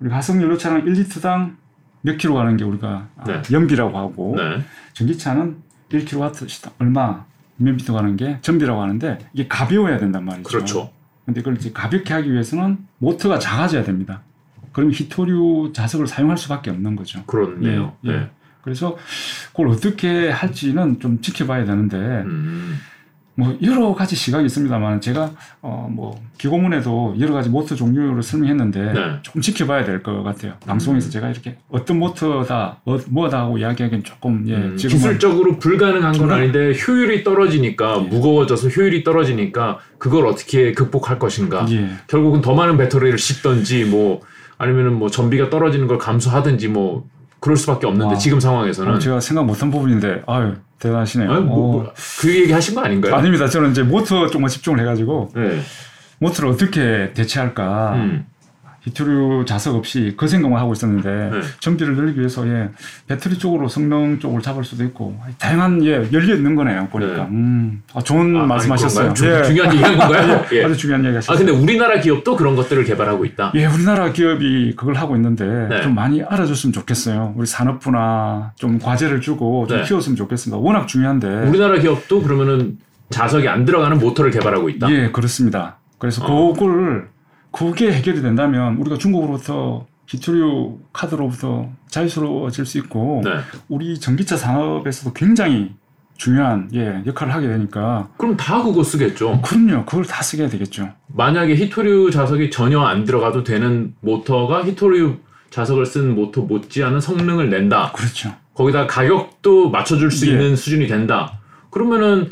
우리 하석연료 차량 1리터당 몇 킬로 가는 게 우리가 아, 네. 연비라고 하고 네. 전기차는 1kW 얼마 몇 미터 가는 게 전비라고 하는데 이게 가벼워야 된단 말이죠. 그렇죠. 근데 그걸 이제 가볍게 하기 위해서는 모터가 작아져야 됩니다. 그럼 히토류 자석을 사용할 수밖에 없는 거죠. 그렇네요. 예, 예. 네. 그래서 그걸 어떻게 할지는 좀 지켜봐야 되는데 음. 뭐 여러 가지 시각이 있습니다만 제가 어 뭐 기고문에도 여러 가지 모터 종류를 설명했는데 네. 조금 지켜봐야 될 것 같아요. 방송에서 제가 이렇게 어떤 모터다 어, 뭐다 하고 이야기하기는 조금 예 음, 기술적으로 불가능한 건 아닌데 효율이 떨어지니까 예. 무거워져서 효율이 떨어지니까 그걸 어떻게 극복할 것인가. 예 결국은 더 많은 배터리를 싣던지 뭐 아니면은 뭐 전비가 떨어지는 걸 감수하든지 뭐 그럴 수밖에 없는데 와. 지금 상황에서는 어, 제가 생각 못한 부분인데 아유 대단하시네요. 아니, 뭐, 어. 뭐, 그 얘기 하신 거 아닌가요? 아닙니다. 저는 이제 모터 쪽만 집중을 해가지고 네. 모터를 어떻게 대체할까 음. 히토류 자석 없이 그 생각만 하고 있었는데 네. 전비를 늘리기 위해서 예 배터리 쪽으로 성능 쪽을 잡을 수도 있고 다양한 예 열려 있는 거네요 보니까 네. 음 아, 좋은 아, 말씀하셨어요. 주- 중요한 얘기한 건가요? 예. 아주 중요한 얘기 아 하셨어요. 근데 우리나라 기업도 그런 것들을 개발하고 있다. 예, 우리나라 기업이 그걸 하고 있는데 네. 좀 많이 알아줬으면 좋겠어요. 우리 산업부나 좀 과제를 주고 좀 네. 키웠으면 좋겠습니다. 워낙 중요한데. 우리나라 기업도 그러면은 자석이 안 들어가는 모터를 개발하고 있다. 예, 그렇습니다. 그래서 어. 그걸 그게 해결이 된다면 우리가 중국으로부터 히토류 카드로부터 자유스러워질 수 있고 네. 우리 전기차 산업에서도 굉장히 중요한 예, 역할을 하게 되니까 그럼 다 그거 쓰겠죠. 그럼요. 그걸 다 쓰게 되겠죠. 만약에 히토류 자석이 전혀 안 들어가도 되는 모터가 히토류 자석을 쓴 모터 못지않은 성능을 낸다. 그렇죠. 거기다 가격도 맞춰줄 수 예. 있는 수준이 된다. 그러면은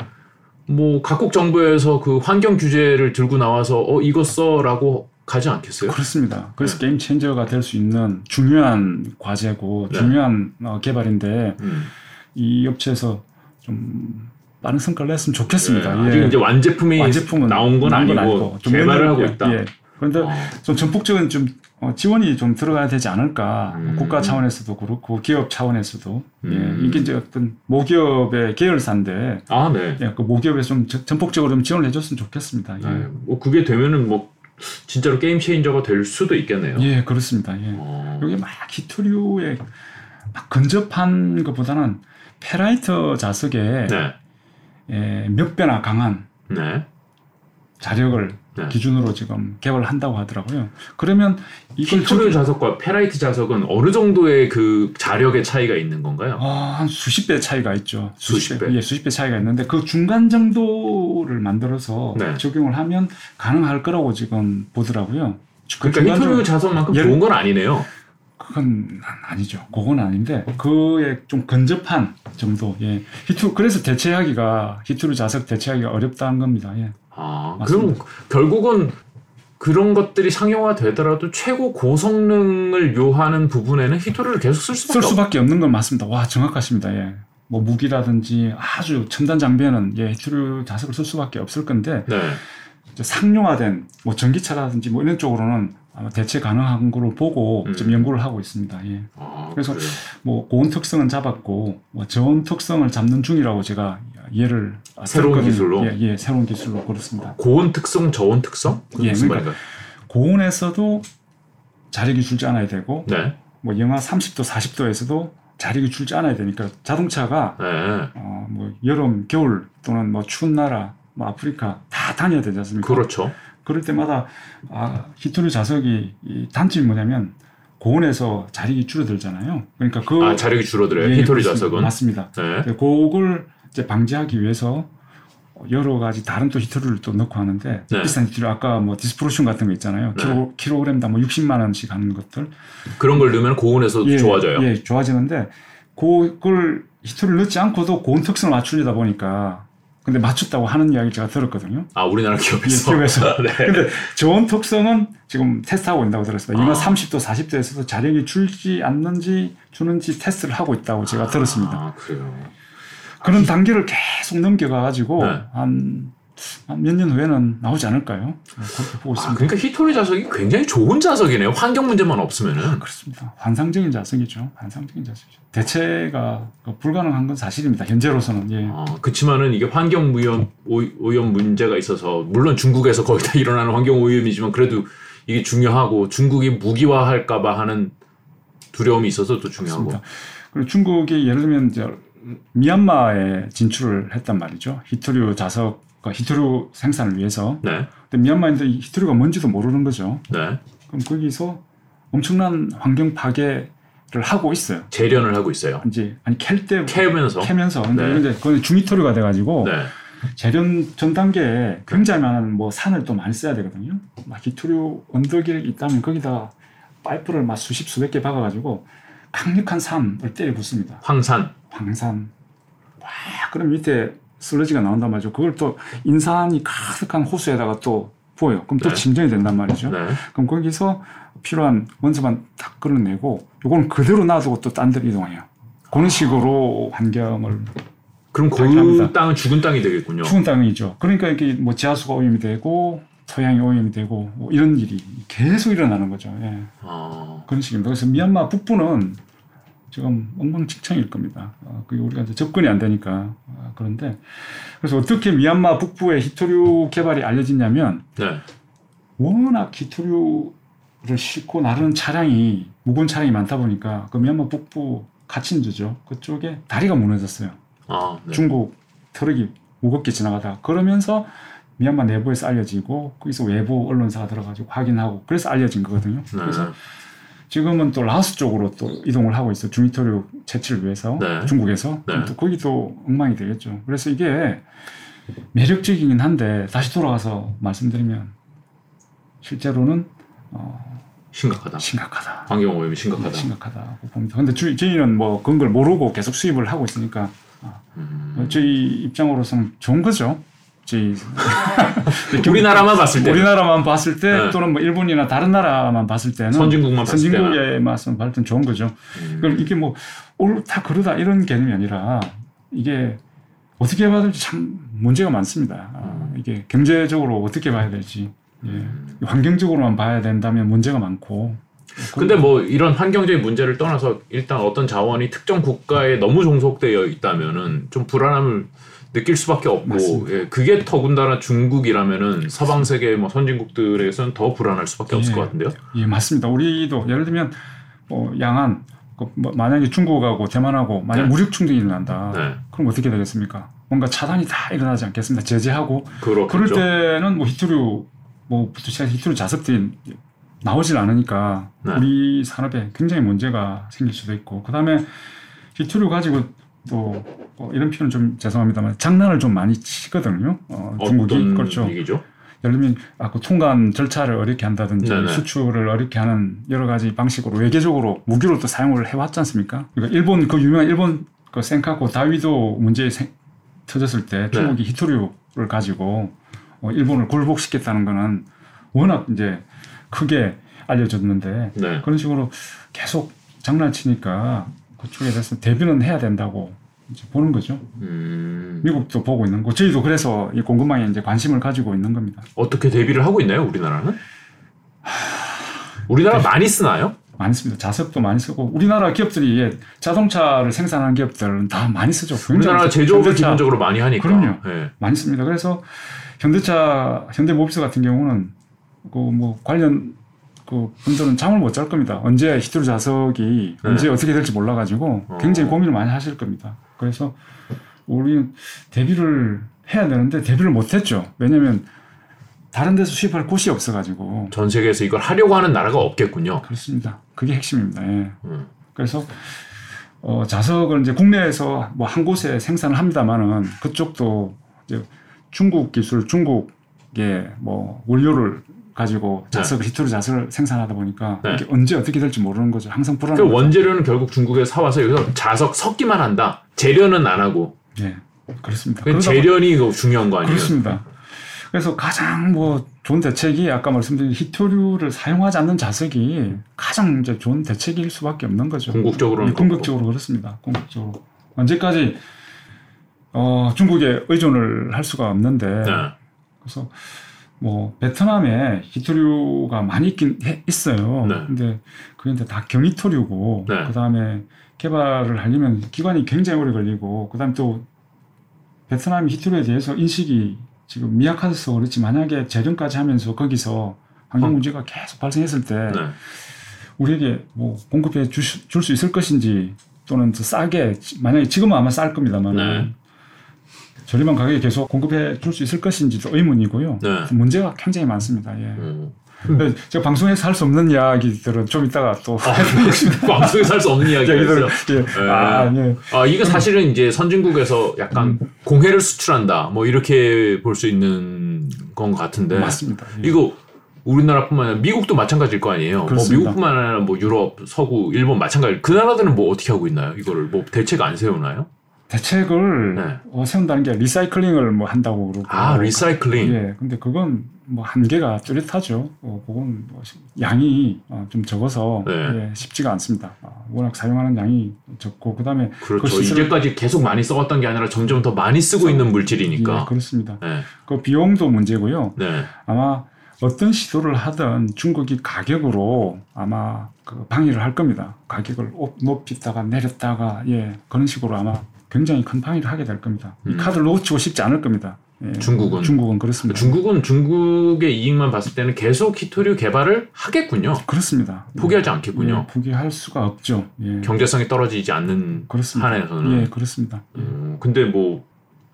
뭐 각국 정부에서 그 환경 규제를 들고 나와서 어 이거 써라고 가지 않겠어요? 그렇습니다. 그래서 게임 체인저가 될 수 있는 중요한 과제고 네. 중요한 어, 개발인데 음. 이 업체에서 좀 많은 성과를 냈으면 좋겠습니다. 예, 아직 이제 완제품이 완제품은 나온 건 나온 아니고 좀 개발을 몇 하고 년- 있다. 예. 그런데 어. 좀 전폭적인 좀 어, 지원이 좀 들어가야 되지 않을까. 음. 국가 차원에서도 그렇고 기업 차원에서도 음. 예. 이게 이제 어떤 모기업의 계열사인데 아, 네. 예, 그 모기업에 좀 저- 전폭적으로 좀 지원을 해줬으면 좋겠습니다. 예, 네. 뭐 그게 되면은 뭐 진짜로 게임 체인저가 될 수도 있겠네요. 예 그렇습니다. 예. 어. 여기 막 히토류에 막 근접한 것보다는 페라이트 자석에 네. 예, 몇 배나 강한 네. 자력을 네. 기준으로 지금 개발을 한다고 하더라고요. 그러면 이걸 희토류 자석과 페라이트 자석은 어느 정도의 그 자력의 차이가 있는 건가요? 아, 한 수십 배 차이가 있죠. 수십 배. 예, 수십 배 차이가 있는데 그 중간 정도를 만들어서 네. 적용을 하면 가능할 거라고 지금 보더라고요. 그 그러니까 히토류 정- 자석만큼 예를- 좋은 건 아니네요. 그건 아니죠. 그건 아닌데 그에 좀 근접한 정도. 예. 히토 그래서 대체하기가 히토류 자석 대체하기가 어렵다는 겁니다. 예. 아, 맞습니다. 그럼 결국은 그런 것들이 상용화되더라도 최고 고성능을 요하는 부분에는 히토류를 계속 쓸 수밖에 쓸없 수밖에 없는 건 맞습니다. 와 정확하십니다. 예. 뭐 무기라든지 아주 첨단 장비에는 예, 히토류 자석을 쓸 수밖에 없을 건데 네. 상용화된 뭐 전기차라든지 뭐 이런 쪽으로는 아마 대체 가능한 거로 보고 음. 지금 연구를 하고 있습니다. 예. 아, 그래서 그래요. 뭐 고온 특성은 잡았고 뭐 저온 특성을 잡는 중이라고 제가 예를 새로운 들었거든요. 기술로? 예, 예, 새로운 기술로 그렇습니다. 고온 특성, 저온 특성? 그게 예, 무슨 그러니까 말인가요? 고온에서도 자력이 줄지 않아야 되고 네. 뭐 영하 30도, 40도에서도 자력이 줄지 않아야 되니까 자동차가 네. 어, 뭐 여름, 겨울 또는 뭐 추운 나라, 뭐 아프리카 다 다녀야 되지 않습니까? 그렇죠. 그럴 때마다 아, 히토류 자석이 이 단점이 뭐냐면 고온에서 자력이 줄어들잖아요. 그러니까 그 아, 자력이 줄어들어요. 예, 그렇습니다. 자석은. 맞습니다. 네. 그걸 이제 방지하기 위해서 여러 가지 다른 또 히토류를 또 넣고 하는데 네. 비싼 히토류 아까 뭐 디스프로션 같은 거 있잖아요. 네. 킬로, 킬로그램당 뭐 60만 원씩 하는 것들 그런 걸 넣으면 고온에서 예, 좋아져요. 예, 좋아지는데 그걸 히토를 넣지 않고도 고온 특성을 맞추려다 보니까 근데 맞췄다고 하는 이야기 제가 들었거든요. 아, 우리나라 예, 기업에서. 기업에서. 네. 근데 저온 특성은 지금 테스트하고 있다고 들었습니다. 아. 30도, 40도에서도 자력이 줄지 않는지 주는지 테스트를 하고 있다고 제가 들었습니다. 아, 그래요. 그런 단계를 계속 넘겨가가지고 네. 한 몇 년 후에는 나오지 않을까요? 그렇게 보고 아, 있습니다. 그러니까 히토류 자석이 굉장히 좋은 자석이네요. 환경 문제만 없으면은. 그렇습니다. 환상적인 자석이죠. 환상적인 자석이죠. 대체가 그 불가능한 건 사실입니다. 현재로서는 예. 아, 그렇지만은 이게 환경 오염, 오염 문제가 있어서 물론 중국에서 거의 다 일어나는 환경 오염이지만 그래도 이게 중요하고 중국이 무기화할까봐 하는 두려움이 있어서 또 중요하고. 그렇습니다. 그리고 중국이 예를 들면 이제 미얀마에 진출을 했단 말이죠. 히토류 자석 그 히토류 생산을 위해서. 네. 근데 미얀마인들 히토류가 뭔지도 모르는 거죠. 네. 그럼 거기서 엄청난 환경 파괴를 하고 있어요. 재련을 하고 있어요. 이제 아니 캘때 캐면서. 캐면서 근데 네. 이제 그건 중히토류가 돼가지고 네. 재련 전 단계에 굉장히 많은 뭐 산을 또 많이 써야 되거든요. 막 히토류 언덕이 있다면 거기다 파이프를 막 수십 수백 개 박아가지고 강력한 산을 때려 붓습니다. 황산. 황산. 와, 그럼 밑에 슬러지가 나온단 말이죠. 그걸 또 인산이 가득한 호수에다가 또 부어요. 그럼 또 네. 진정이 된단 말이죠. 네. 그럼 거기서 필요한 원소만 딱 끌어내고 요거는 그대로 놔두고 또 딴 데로 이동해요. 그런 식으로 환경을 그럼 그. 땅은 죽은 땅이 되겠군요. 죽은 땅이죠. 그러니까 이게 뭐 지하수가 오염이 되고 토양이 오염이 되고 뭐 이런 일이 계속 일어나는 거죠. 예. 아, 그런 식입니다. 그래서 미얀마 북부는 지금 엉망진창일 겁니다. 어, 그게 우리가 이제 접근이 안 되니까 어, 그런데 그래서 어떻게 미얀마 북부의 히토류 개발이 알려졌냐면 네. 워낙 희토류를 싣고 나르는 차량이 무거운 차량이 많다 보니까 그 미얀마 북부 카친주죠. 그쪽에 다리가 무너졌어요. 아, 네. 중국 트럭이 무겁게 지나가다가 그러면서 미얀마 내부에서 알려지고 거기서 외부 언론사가 들어가가지고 확인하고 그래서 알려진 거거든요. 네. 그래서 지금은 또 라오스 쪽으로 또 이동을 하고 있어 중희토류 채취를 위해서 네. 중국에서 네. 또 거기도 엉망이 되겠죠. 그래서 이게 매력적이긴 한데 다시 돌아가서 말씀드리면 실제로는 어, 심각하다. 심각하다. 환경 오염이 심각하다. 심각하다고 봅니다. 근데 주- 저희는 뭐 그런 걸 모르고 계속 수입을 하고 있으니까 음. 저희 입장으로서는 좋은 거죠. 저희 우리나라만 봤을 때 우리나라만 봤을 때 네. 또는 뭐 일본이나 다른 나라만 봤을 때는 선진국만 선진국의 맛은 땐 좋은 거죠. 음. 그럼 이게 뭐 옳다 그러다 이런 개념이 아니라 이게 어떻게 봐야 될지 참 문제가 많습니다. 아, 이게 경제적으로 어떻게 봐야 될지 예. 환경적으로만 봐야 된다면 문제가 많고 근데 뭐 이런 환경적인 문제를 떠나서 일단 어떤 자원이 특정 국가에 너무 종속되어 있다면은 좀 불안함을 느낄 수밖에 없고 맞습니다. 예, 그게 더군다나 중국이라면은 서방 세계 뭐 선진국들에서는 더 불안할 수밖에 없을 예. 것 같은데요. 예 맞습니다. 우리도 예를 들면 뭐 양안 그뭐 만약에 중국하고 대만하고 만약 네. 무력 충돌이 일어난다. 네, 그럼 어떻게 되겠습니까? 뭔가 차단이 다 일어나지 않겠습니다. 제재하고 그럴 그렇겠죠. 때는 뭐 히토류 뭐 부터 히토류 자석들이 나오질 않으니까 네. 우리 산업에 굉장히 문제가 생길 수도 있고 그다음에 히토류 가지고 또 어, 이런 표현 좀 죄송합니다만 장난을 좀 많이 치거든요. 어, 중국이 어떤 그렇죠. 얘기죠? 예를 들면 아, 그 통관 절차를 어렵게 한다든지 네네. 수출을 어렵게 하는 여러 가지 방식으로 외교적으로 무기로 또 사용을 해왔지 않습니까? 그러니까 일본 그 유명한 일본 그 센카쿠 다위도 문제 생, 터졌을 때 중국이 히토류를 가지고 어, 일본을 굴복시켰다는 거는 워낙 이제 크게 알려졌는데 네. 그런 식으로 계속 장난치니까 그쪽에 대해서 대비는 해야 된다고 이제 보는 거죠. 음, 미국도 보고 있는 거, 저희도 그래서 이 공급망에 이제 관심을 가지고 있는 겁니다. 어떻게 대비를 하고 있나요, 우리나라는? 우리나라 많이 쓰나요? 많이 씁니다. 자석도 많이 쓰고 우리나라 기업들이 예, 자동차를 생산하는 기업들은 다 많이 쓰죠. 우리나라. 제조업을 현대차 기본적으로 많이 하니까. 그럼요. 예. 많이 씁니다. 그래서 현대차, 현대모비스 같은 경우는 그뭐 관련 그 분들은 잠을 못 잘 겁니다. 언제 히트로 자석이 네. 언제 어떻게 될지 몰라가지고 어. 굉장히 고민을 많이 하실 겁니다. 그래서 우리는 대비를 해야 되는데 대비를 못했죠. 왜냐하면 다른 데서 수입할 곳이 없어가지고 전 세계에서 이걸 하려고 하는 나라가 없겠군요. 그렇습니다. 그게 핵심입니다. 예. 음. 그래서 어, 자석을 이제 국내에서 뭐 한 곳에 생산을 합니다만은 그쪽도 이제 중국 기술, 중국의 뭐 원료를 가지고 자석을 히토르 자석을 생산하다 보니까 네. 언제 어떻게 될지 모르는 거죠. 항상 불안한 그 거죠. 원재료는 결국 중국에서 사와서 여기서 자석 섞기만 한다. 재련은 안 하고. 예, 그렇습니다. 그 재련이 이거 중요한 거 아니에요? 그렇습니다. 그래서 가장 뭐 좋은 대책이 아까 말씀드린 히토류를 사용하지 않는 자석이 가장 이제 좋은 대책일 수밖에 없는 거죠. 궁극적으로는 예, 궁극적으로 그렇습니다. 궁극적으로 언제까지 어, 중국에 의존을 할 수가 없는데 네. 그래서 뭐 베트남에 히토류가 많이 있긴 해- 있어요. 네. 근데 그게 이제 다 경히토류고 네. 그다음에 개발을 하려면 기간이 굉장히 오래 걸리고 그다음에 또 베트남 히토류에 대해서 인식이 지금 미약해서 그렇지 만약에 재련까지 하면서 거기서 환경 어. 문제가 계속 발생했을 때 네. 우리에게 뭐 공급해 줄 수 있을 것인지 또는 더 싸게 만약에 지금은 아마 쌀 겁니다만 네. 저렴한 가격에 계속 공급해 줄 수 있을 것인지도 의문이고요. 네. 문제가 굉장히 많습니다. 예. 음. 근데 제가 방송에서 할 수 없는 이야기들은 좀 이따가 또 해드리겠습니다. 방송에서 할 수 없는 이야기가 이야기들은 있어요. 예. 아, 예. 아, 이게 사실은 이제 선진국에서 약간 공해를 수출한다. 뭐 이렇게 볼 수 있는 건 같은데. 맞습니다. 예. 이거 우리나라뿐만 아니라 미국도 마찬가지일 거 아니에요. 뭐 그렇습니다. 미국뿐만 아니라 뭐 유럽, 서구, 일본 마찬가지. 그 나라들은 뭐 어떻게 하고 있나요? 이거를 뭐 대책 안 세우나요? 대책을 네. 어, 세운다는 게 리사이클링을 뭐 한다고 그러고 아, 리사이클링. 예, 근데 그건 뭐 한계가 뚜렷하죠. 어, 그건 뭐 시- 양이 어, 좀 적어서 네. 예, 쉽지가 않습니다. 아, 워낙 사용하는 양이 적고 그다음에 그렇죠. 이제까지 계속 많이 써왔던 게 아니라 점점 더 많이 쓰고 있는 예, 물질이니까. 그렇습니다. 네. 그 비용도 문제고요. 네. 아마 어떤 시도를 하든 중국이 가격으로 아마 그 방해를 할 겁니다. 가격을 오- 높였다가 내렸다가 예 그런 식으로 아마 굉장히 큰 방해를 하게 될 겁니다. 이 음. 카드를 놓치고 싶지 않을 겁니다. 예, 중국은? 중국은 그렇습니다. 중국은 중국의 이익만 봤을 때는 계속 히토류 개발을 하겠군요. 그렇습니다. 포기하지 않겠군요. 예, 포기할 수가 없죠. 예. 경제성이 떨어지지 않는 그렇습니다. 한에서는. 예, 그렇습니다. 음, 근데 뭐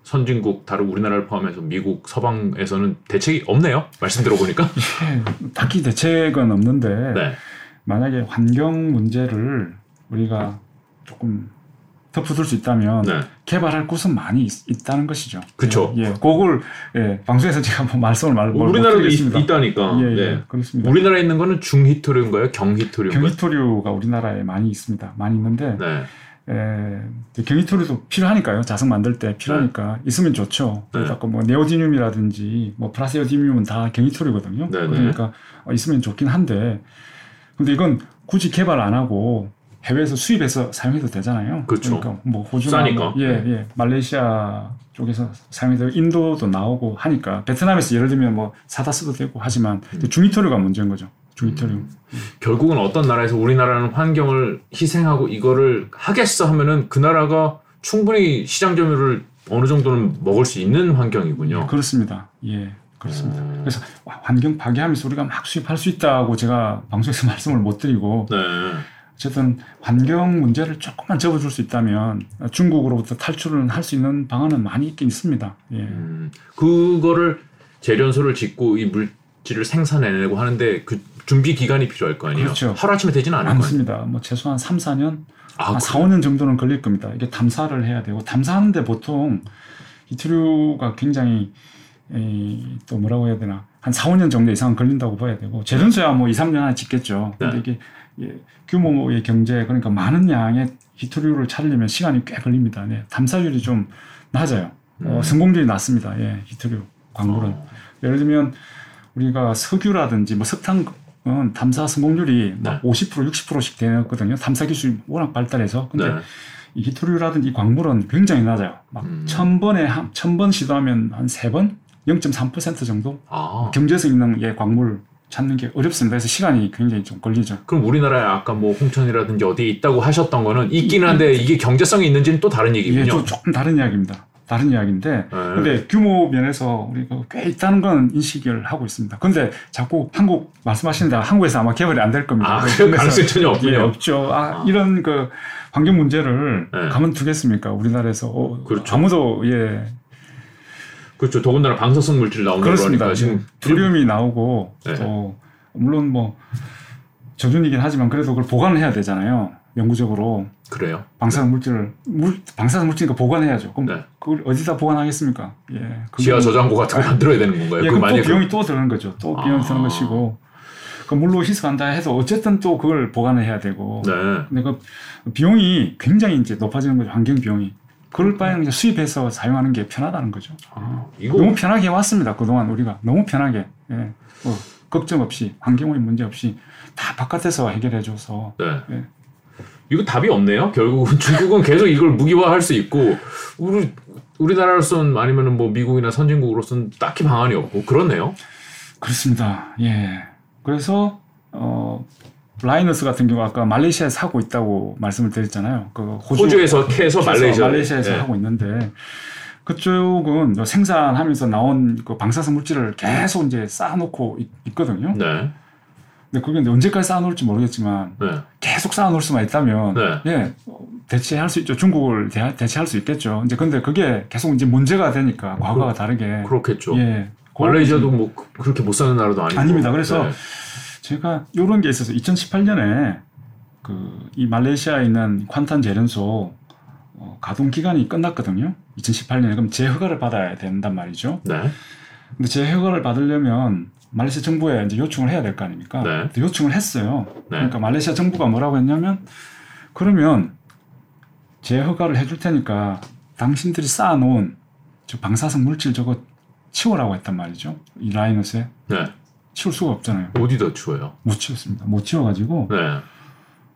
선진국 다른 우리나라를 포함해서 미국 서방에서는 대책이 없네요. 말씀 들어보니까. 예, 딱히 대책은 없는데 네. 만약에 환경 문제를 우리가 조금 덮어둘 수 있다면 네. 개발할 곳은 많이 있, 다는 것이죠. 그쵸. 예, 예, 그걸 예, 방송에서 제가 뭐 말씀을 말못 우리나라도. 있, 다니까 예, 예, 네. 그렇습니다. 우리나라에 있는 거는 중히토류인가요? 경히토류인가요? 경희토류가 우리나라에 많이 있습니다. 많이 있는데 네. 에, 경희토류도 필요하니까요. 자석 만들 때 필요하니까 있으면 좋죠. 네. 그러니까 뭐 네오디듐이라든지 뭐 플라세오디듐은 다 경희토류거든요. 네, 네. 그러니까 어, 있으면 좋긴 한데 근데 이건 굳이 개발 안 하고 해외에서 수입해서 사용해도 되잖아요. 그렇죠. 러니까 뭐 호주나 싸니까. 뭐, 예, 예. 말레이시아 쪽에서 사용해도 인도도 나오고 하니까 베트남에서 예를 들면 뭐 사다 써도 되고 하지만 음. 중위토류가 문제인 거죠. 중위토류. 결국은 어떤 나라에서 우리나라는 환경을 희생하고 이거를 하겠어 하면은 그 나라가 충분히 시장 점유율을 어느 정도는 먹을 수 있는 환경이군요. 그렇습니다. 예. 그렇습니다. 음. 그래서 와, 환경 파괴하면서 우리가 막 수입할 수 있다고 제가 방송에서 말씀을 못 드리고 네. 어쨌든 환경 문제를 조금만 접어줄 수 있다면 중국으로부터 탈출을 할 수 있는 방안은 많이 있긴 있습니다. 예. 음, 그거를 재련소를 짓고 이 물질을 생산해내고 하는데 그 준비 기간이 필요할 거 아니에요. 그렇죠. 하루아침에 되지는 않을 거 아니에요. 많습니다. 뭐 최소한 3, 4년, 아, 한 4, 5년 정도는 걸릴 겁니다. 이게 탐사를 해야 되고 탐사하는데 보통 이트류가 굉장히 에, 또 뭐라고 해야 되나 한 4, 5년 정도 이상 걸린다고 봐야 되고 재련소야 뭐 2, 3년 안에 짓겠죠. 근데 네. 이게 예, 규모의 경제 그러니까 많은 양의 히토류를 찾으려면 시간이 꽤 걸립니다. 네, 탐사율이 좀 낮아요. 어, 음. 성공률이 낮습니다. 예, 히토류 광물은 어. 예를 들면 우리가 석유라든지 뭐 석탄 은 탐사 성공률이 네. 막 50% 60%씩 되거든요. 탐사 기술이 워낙 발달해서 근데 네. 이 히토류라든지 이 광물은 굉장히 낮아요. 막 음. 천 번에 한천번 시도하면 한세 번, 0.3% 정도 아, 경제성 있는 예 광물 찾는 게 어렵습니다. 그래서 시간이 굉장히 좀 걸리죠. 그럼 우리나라에 아까 뭐 홍천이라든지 어디에 있다고 하셨던 거는 있기는 한데 이게 경제성이 있는지는 또 다른 이게 얘기군요. 또 조금 다른 이야기입니다. 다른 이야기인데, 네. 근데 규모 면에서 우리가 꽤 있다는 건 인식을 하고 있습니다. 근데 자꾸 한국 말씀하시는데 한국에서 아마 개발이 안 될 겁니다. 아, 그 가능성이 전혀 없군요. 예, 없죠. 아, 아. 이런 그 환경 문제를 네. 가만 두겠습니까? 우리나라에서 어, 그렇죠. 아무도 예 그렇죠. 더군다나 방사성 물질 나오는 그렇습니다. 거니까 지금 프리움이 나오고 네. 또 물론 뭐 저준이긴 하지만 그래도 그걸 보관을 해야 되잖아요. 영구적으로 그래요. 방사성 물질을 물 방사성 물질이니까 보관해야죠. 그럼 네. 그걸 어디다 보관하겠습니까? 예. 그게 지하 뭐- 저장고 같은 거 만들어야 되는 건가요? 예, 그럼 또 비용이 또 드는 거죠. 또 비용이 아. 드는 것이고 그 물로 희석한다 해도 어쨌든 또 그걸 보관을 해야 되고 네. 근데 그 비용이 굉장히 이제 높아지는 거죠. 환경 비용이. 그럴 바에는 그냥 수입해서 사용하는 게 편하다는 거죠. 아, 너무 편하게 해왔습니다. 그동안 우리가 너무 편하게 예. 뭐 걱정 없이 환경의 문제 없이 다 바깥에서 해결해줘서 네. 예. 이거 답이 없네요. 결국은 중국은 계속 이걸 무기화할 수 있고 우리 우리나라로서는 아니면은 뭐 미국이나 선진국으로서는 딱히 방안이 없고 그렇네요. 그렇습니다. 예. 그래서 어 라이너스 같은 경우 아까 말레이시아에서 하고 있다고 말씀을 드렸잖아요. 그 호주, 호주에서 캐서 말레이시아 말레이시아에서 하고 있는데 그쪽은 생산하면서 나온 그 방사성 물질을 계속 이제 쌓아놓고 있, 거든요 네. 근데 그게 언제까지 쌓아놓을지 모르겠지만 네. 계속 쌓아놓을 수만 있다면 네. 예 대체할 수 있죠. 중국을 대, 대체할 수 있겠죠. 이제 근데 그게 계속 이제 문제가 되니까 과거와 다르게 그렇겠죠. 예 말레이시아도 뭐 그- 그렇게 못 사는 나라도 아니고. 아닙니다. 그래서 네. 제가 이런 게 있어서 2018년에 그 이 말레이시아에 있는 콴탄 재련소 어, 가동 기간이 끝났거든요. 2018년에 그럼 재허가를 받아야 된단 말이죠. 네. 근데 재허가를 받으려면 말레이시아 정부에 이제 요청을 해야 될 거 아닙니까? 네. 요청을 했어요. 네. 그러니까 말레이시아 정부가 뭐라고 했냐면 그러면 재허가를 해줄 테니까 당신들이 쌓아놓은 저 방사성 물질 저거 치우라고 했단 말이죠. 이 라이너스에 네. 치울 수가 없잖아요. 어디다 추워요? 못 치웠습니다. 못 치워가지고 네.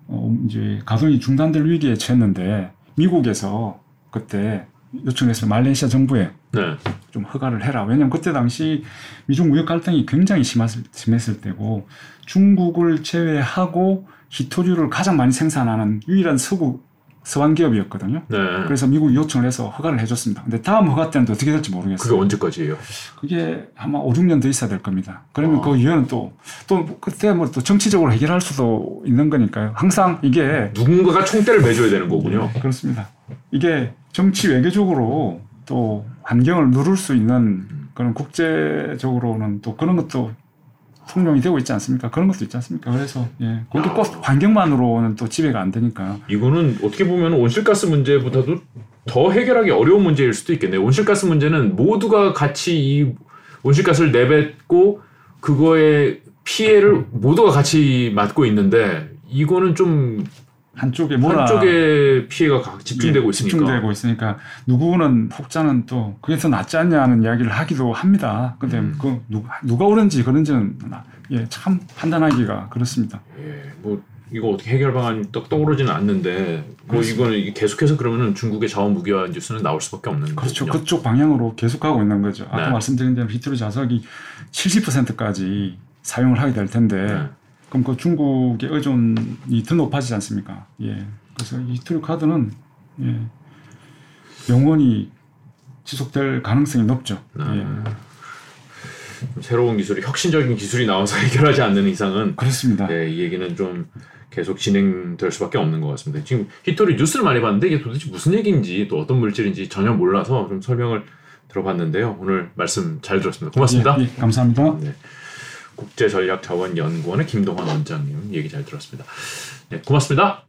어, 이제 가동이 중단될 위기에 처했는데 미국에서 그때 요청해서 말레이시아 정부에 네. 좀 허가를 해라. 왜냐면 그때 당시 미중 무역 갈등이 굉장히 심했을, 심했을 때고 중국을 제외하고 히토류를 가장 많이 생산하는 유일한 서구 서방 기업이었거든요. 네. 그래서 미국이 요청을 해서 허가를 해줬습니다. 근데 다음 허가 때는 또 어떻게 될지 그게 모르겠어요. 언제까지예요? 그게 아마 5, 6년 더 있어야 될 겁니다. 그러면 어. 그 이유는 또, 또 그때 뭐 또 정치적으로 해결할 수도 있는 거니까요. 항상 이게 누군가가 총대를 매줘야 되는 거군요. 네, 그렇습니다. 이게 정치 외교적으로 또 환경을 누를 수 있는 그런 국제적으로는 또 그런 것도 통용이 되고 있지 않습니까? 그런 것도 있지 않습니까? 그래서 예, 그게 꼭 환경만으로는 또 지배가 안 되니까 이거는 어떻게 보면 온실가스 문제보다도 더 해결하기 어려운 문제일 수도 있겠네요. 온실가스 문제는 모두가 같이 이 온실가스를 내뱉고 그거의 피해를 모두가 같이 맡고 있는데 이거는 좀 한쪽에 뭐라 한쪽에 피해가 각 집중되고 예, 있으니까. 집중되고 있으니까 누구는 혹자는 또더 낫지 않냐는 이야기를 하기도 합니다. 근데 음. 그 누가 누가 옳은지 그런지는 예, 참 판단하기가 그렇습니다. 예, 뭐 이거 어떻게 해결 방안이 떡 떠오르지는 않는데 뭐 이거는 계속해서 그러면은 중국의 자원 무기화 뉴스는 나올 수밖에 없는 그렇죠. 거군요. 그쪽 방향으로 계속 가고 있는 거죠. 아까 네. 말씀드린 대로 히트루 자석이 70%까지 사용을 하게 될 텐데 네. 그럼 그 중국의 의존이 더 높아지지 않습니까? 예. 그래서 이 히트루 카드는 예. 영원히 지속될 가능성이 높죠. 네. 예. 새로운 기술이 혁신적인 기술이 나와서 해결하지 않는 이상은 그렇습니다. 네, 이 얘기는 좀 계속 진행될 수밖에 없는 것 같습니다. 지금 히토리 뉴스를 많이 봤는데 이게 도대체 무슨 얘기인지 또 어떤 물질인지 전혀 몰라서 좀 설명을 들어봤는데요. 오늘 말씀 잘 들었습니다. 고맙습니다. 예, 예, 감사합니다. 네. 국제전략자원연구원의 김동환 원장님 얘기 잘 들었습니다. 네, 고맙습니다.